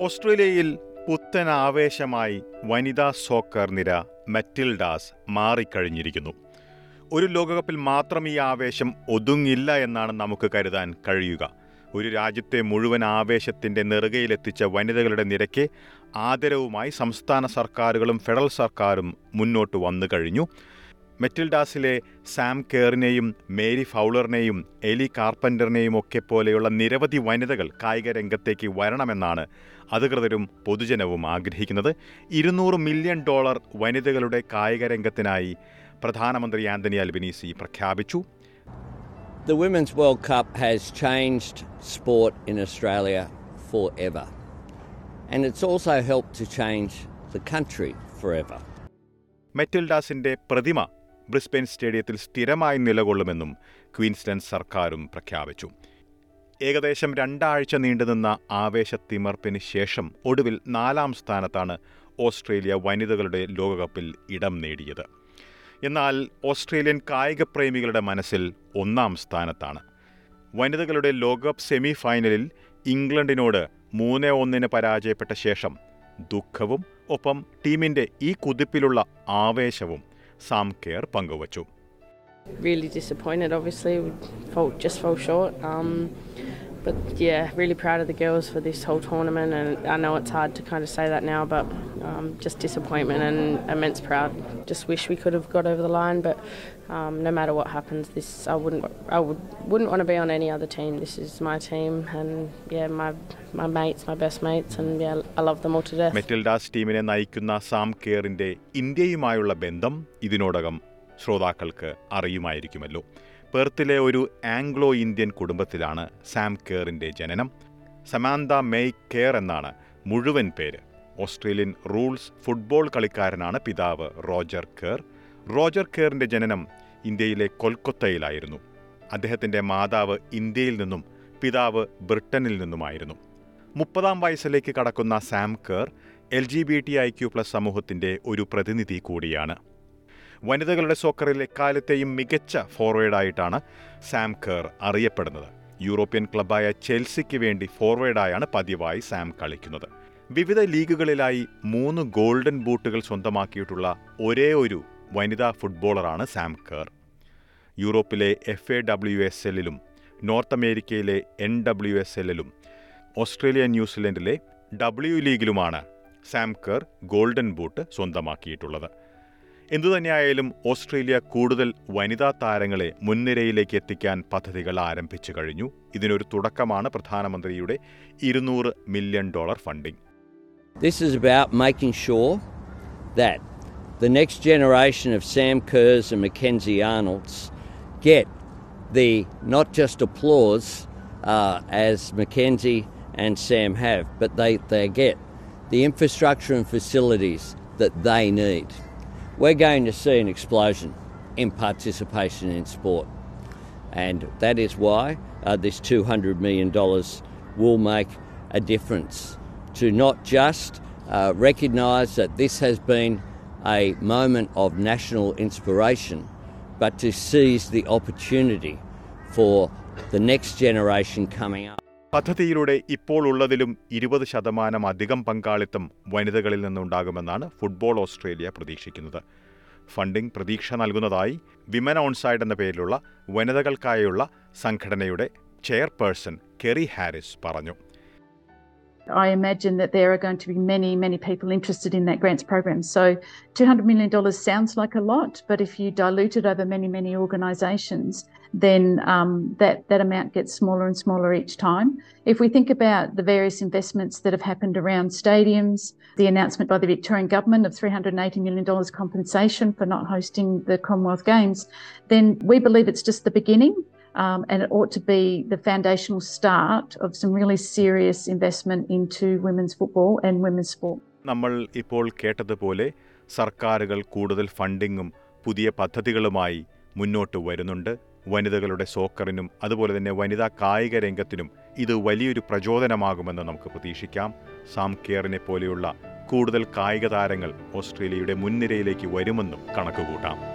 ഓസ്ട്രേലിയയിൽ പുത്തൻ ആവേശമായി വനിതാ സോക്കർ നിര മെറ്റിൽഡാസ് മാറിക്കഴിഞ്ഞിരിക്കുന്നു. ഒരു ലോകകപ്പിൽ മാത്രം ഈ ആവേശം ഒതുങ്ങില്ല എന്നാണ് നമുക്ക് കരുതാൻ കഴിയുക. ഒരു രാജ്യത്തെ മുഴുവൻ ആവേശത്തിന്റെ നെറുകയിലെത്തിച്ച വനിതകളുടെ നിരക്ക് ആദരവുമായി സംസ്ഥാന സർക്കാരുകളും ഫെഡറൽ സർക്കാരും മുന്നോട്ട് വന്നു കഴിഞ്ഞു. മെറ്റിൽഡാസിലെ സാം കെയറിനെയും മേരി ഫൗളറിനെയും എലി കാർപ്പന്ററിനെയും ഒക്കെ പോലെയുള്ള നിരവധി വനിതകൾ കായിക രംഗത്തേക്ക് വരണമെന്നാണ് അധികൃതരും പൊതുജനവും ആഗ്രഹിക്കുന്നത് ഇരുന്നൂറ് മില്യൺ ഡോളർ വനിതകളുടെ കായിക രംഗത്തിനായി പ്രധാനമന്ത്രി ആന്റണി അൽബിനീസി പ്രഖ്യാപിച്ചു The Women's World Cup has changed sport in Australia forever. And it's also helped to change the country forever. മെറ്റിൽഡാസിന്റെ പ്രതിമ ബ്രിസ്ബെയിൻ സ്റ്റേഡിയത്തിൽ സ്ഥിരമായി നിലകൊള്ളുമെന്നും ക്വീൻസ്ലൻഡ് സർക്കാരും പ്രഖ്യാപിച്ചു. ഏകദേശം രണ്ടാഴ്ച നീണ്ടുനിന്ന ആവേശത്തിമർപ്പിന് ശേഷം ഒടുവിൽ നാലാം സ്ഥാനത്താണ് ഓസ്ട്രേലിയ വനിതകളുടെ ലോകകപ്പിൽ ഇടം നേടിയത്. എന്നാൽ ഓസ്ട്രേലിയൻ കായിക പ്രേമികളുടെ മനസ്സിൽ ഒന്നാം സ്ഥാനത്താണ്. വനിതകളുടെ ലോകകപ്പ് സെമി ഫൈനലിൽ ഇംഗ്ലണ്ടിനോട് മൂന്ന് ഒന്നിന് പരാജയപ്പെട്ട ശേഷം ദുഃഖവും ഒപ്പം ടീമിന്റെ ഈ കുതിപ്പിലുള്ള ആവേശവും സാം കെയർ പങ്കുവച്ചു really disappointed. Obviously, we fell, just fell short. Um, but yeah, really proud of the girls for this whole tournament. And I know it's hard to kind of say that now, but um, just disappointment and immense proud. Just wish we could have got over the line, but um, no matter what happens, this I wouldn't I would wouldn't want to be on any other team. This is my team, and yeah, my my mates, my best mates, and yeah, I love them all to death. മെറ്റിൽഡാസ് ടീമിനെ നയിക്കുന്ന Sam കെയറിന്റെ ഇന്ത്യയുമായുള്ള ബന്ധം ഇതിനോടകം ശ്രോതാക്കൾക്ക് അറിയുമായിരിക്കുമല്ലോ പെർത്തിലെ ഒരു Anglo Indian കുടുംബത്തിലാണ് സാം കെയറിന്റെ ജനനം. സമാന്ത മെയ് കെയർ എന്നാണ് മുഴുവൻ പേര്. ഓസ്ട്രേലിയൻ റൂൾസ് ഫുട്ബോൾ കളിക്കാരനാണ് പിതാവ് റോജർ കെയർ റോജർ കെയറിന്റെ ജനനം ഇന്ത്യയിലെ കൊൽക്കത്തയിലായിരുന്നു. അദ്ദേഹത്തിന്റെ മാതാവ് ഇന്ത്യയിൽ നിന്നും പിതാവ് ബ്രിട്ടനിൽ നിന്നുമായിരുന്നു. മുപ്പതാം വയസ്സിലേക്ക് കടക്കുന്ന Sam Kerr L G B T I Q plus സമൂഹത്തിന്റെ ഒരു പ്രതിനിധി കൂടിയാണ്. വനിതകളുടെ സോക്കറിൽ എക്കാലത്തെയും മികച്ച ഫോർവേഡായിട്ടാണ് സാം കെർ അറിയപ്പെടുന്നത്. യൂറോപ്യൻ ക്ലബായ ചെൽസിക്ക് വേണ്ടി ഫോർവേഡായാണ് പതിവായി സാം കളിക്കുന്നത്. വിവിധ ലീഗുകളിലായി മൂന്ന് ഗോൾഡൻ ബൂട്ടുകൾ സ്വന്തമാക്കിയിട്ടുള്ള ഒരേ ഒരു വനിതാ ഫുട്ബോളറാണ് സാം കെർ. യൂറോപ്പിലെ എഫ് എ ഡബ്ല്യു എസ് എല്ലിലും നോർത്ത് അമേരിക്കയിലെ എൻ ഡബ്ല്യു എസ് എല്ലിലും ഓസ്ട്രേലിയ ന്യൂസിലൻഡിലെ ഡബ്ല്യു ലീഗിലുമാണ് സാം കെർ ഗോൾഡൻ ബൂട്ട് സ്വന്തമാക്കിയിട്ടുള്ളത്. എന്തുതന്നെയായാലും ഓസ്ട്രേലിയ കൂടുതൽ വനിതാ താരങ്ങളെ മുൻനിരയിലേക്ക് എത്തിക്കാൻ പദ്ധതികൾ ആരംഭിച്ചു കഴിഞ്ഞു ഇതിനൊരു തുടക്കമാണ് പ്രധാനമന്ത്രിയുടെ ഇരുന്നൂറ് million dollar funding This is about making sure that the next generation of Sam Kerrs and Mackenzie Arnolds get the not just applause uh, as Mackenzie and Sam have, but they, they get the infrastructure and facilities that they need. We're going to see an explosion in participation in sport, and that is why uh, this $200 million will make a difference to not just uh, recognise that this has been a moment of national inspiration, but to seize the opportunity for the next generation coming up. പദ്ധതിയിലൂടെ ഇപ്പോൾ ഉള്ളതിലും ഇരുപത് ശതമാനം അധികം പങ്കാളിത്തം വനിതകളിൽ നിന്നുണ്ടാകുമെന്നാണ് football Australia പ്രതീക്ഷിക്കുന്നത്. Funding പ്രതീക്ഷ നൽകുന്നതായി വിമൻ ഓൺസൈഡ് എന്ന പേരിലുള്ള വനിതകൾക്കായുള്ള സംഘടനയുടെ ചെയർപേഴ്സൺ കെറി ഹാരിസ് പറഞ്ഞു. I imagine that there are going to be many, many people interested in that grants program. So $200 million sounds like a lot, but if you dilute it over many, many organisations, then um, that, that amount gets smaller and smaller each time. If we think about the various investments that have happened around stadiums, the announcement by the Victorian Government of $380 million compensation for not hosting the Commonwealth Games, then we believe it's just the beginning. Um, and it ought to be the foundational start of some really serious investment into women's football and women's sport. നമ്മൾ ഇപ്പോൾ കേട്ടതുപോലെ സർക്കാരുകൾ കൂടുതൽ ഫണ്ടിങ്ങും പുതിയ പദ്ധതികളുമായി മുന്നോട്ട് വരുന്നുണ്ട്. വനിതകളുടെ സോക്കറിനും അതുപോലെ തന്നെ വനിതാ കായിക രംഗത്തിനും ഇത് വലിയൊരു പ്രചോദനമാകുമെന്ന് നമുക്ക് പ്രതീക്ഷിക്കാം. സാം കെയറിനെ പോലെയുള്ള കൂടുതൽ കായിക താരങ്ങൾ ഓസ്ട്രേലിയയുടെ മുൻനിരയിലേക്ക് വരുമെന്നും കണക്കുകൂട്ടാം.